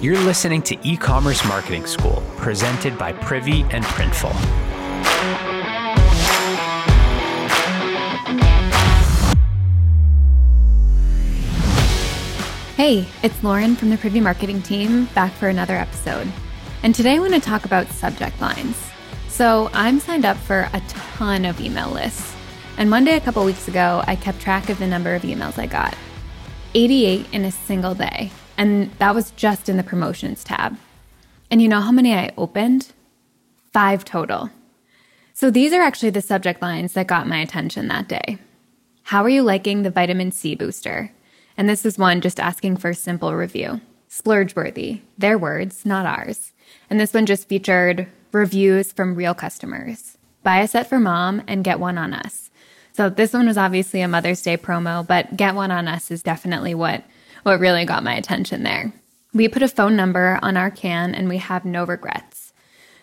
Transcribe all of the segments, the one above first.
You're listening to E Commerce Marketing School, presented by Privy and Printful. Hey, it's Lauren from the Privy Marketing team back for another episode. And today I want to talk about subject lines. So I'm signed up for a ton of email lists. And one day a couple weeks ago, I kept track of the number of emails I got 88 in a single day. And that was just in the promotions tab. And you know how many I opened? Five total. So these are actually the subject lines that got my attention that day. How are you liking the vitamin C booster? And this is one just asking for a simple review. Splurge worthy, their words, not ours. And this one just featured reviews from real customers. Buy a set for mom and get one on us. So this one was obviously a Mother's Day promo, but get one on us is definitely what what really got my attention there. We put a phone number on our can and we have no regrets.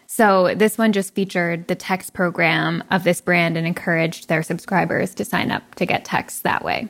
So this one just featured the text program of this brand and encouraged their subscribers to sign up to get texts that way.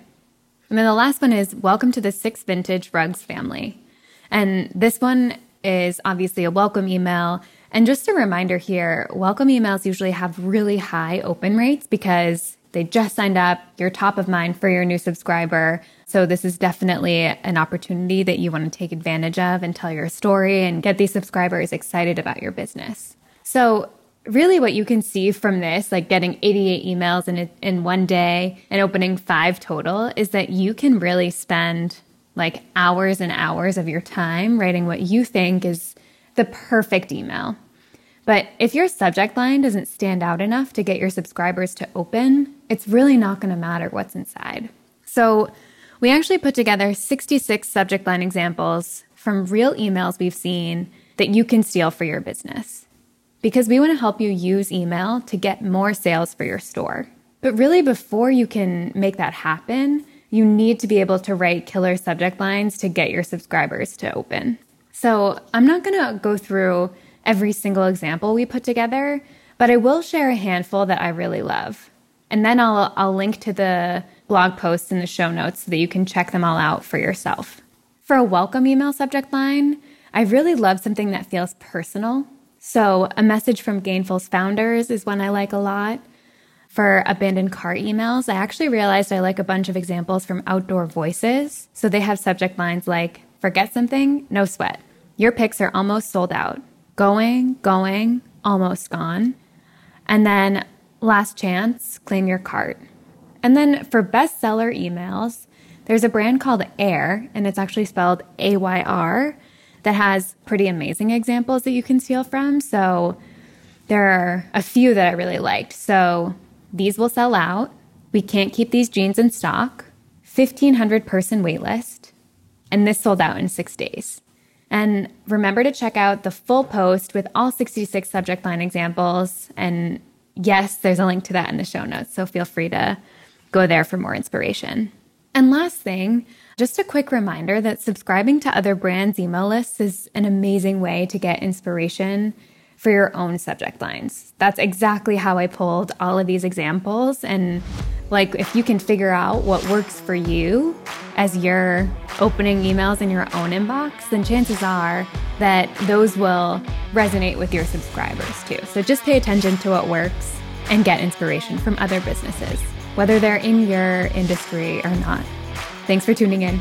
And then the last one is Welcome to the Six Vintage Rugs family. And this one is obviously a welcome email. And just a reminder here welcome emails usually have really high open rates because they just signed up, you're top of mind for your new subscriber. So, this is definitely an opportunity that you want to take advantage of and tell your story and get these subscribers excited about your business. So, really what you can see from this, like getting 88 emails in, a, in one day and opening five total, is that you can really spend like hours and hours of your time writing what you think is the perfect email. But if your subject line doesn't stand out enough to get your subscribers to open, it's really not going to matter what's inside. So, we actually put together 66 subject line examples from real emails we've seen that you can steal for your business because we want to help you use email to get more sales for your store. But really, before you can make that happen, you need to be able to write killer subject lines to get your subscribers to open. So, I'm not going to go through every single example we put together, but I will share a handful that I really love. And then I'll, I'll link to the blog posts in the show notes so that you can check them all out for yourself. For a welcome email subject line, I really love something that feels personal so, a message from Gainful's founders is one I like a lot. For abandoned cart emails, I actually realized I like a bunch of examples from Outdoor Voices. So, they have subject lines like, Forget something, no sweat. Your picks are almost sold out. Going, going, almost gone. And then, last chance, claim your cart. And then for bestseller emails, there's a brand called Air, and it's actually spelled A Y R that has pretty amazing examples that you can steal from. So there are a few that I really liked. So these will sell out. We can't keep these jeans in stock. 1500 person waitlist. And this sold out in six days. And remember to check out the full post with all 66 subject line examples. And yes, there's a link to that in the show notes. So feel free to go there for more inspiration. And last thing, just a quick reminder that subscribing to other brands' email lists is an amazing way to get inspiration for your own subject lines. That's exactly how I pulled all of these examples. And like, if you can figure out what works for you as you're opening emails in your own inbox, then chances are that those will resonate with your subscribers too. So just pay attention to what works and get inspiration from other businesses, whether they're in your industry or not. Thanks for tuning in.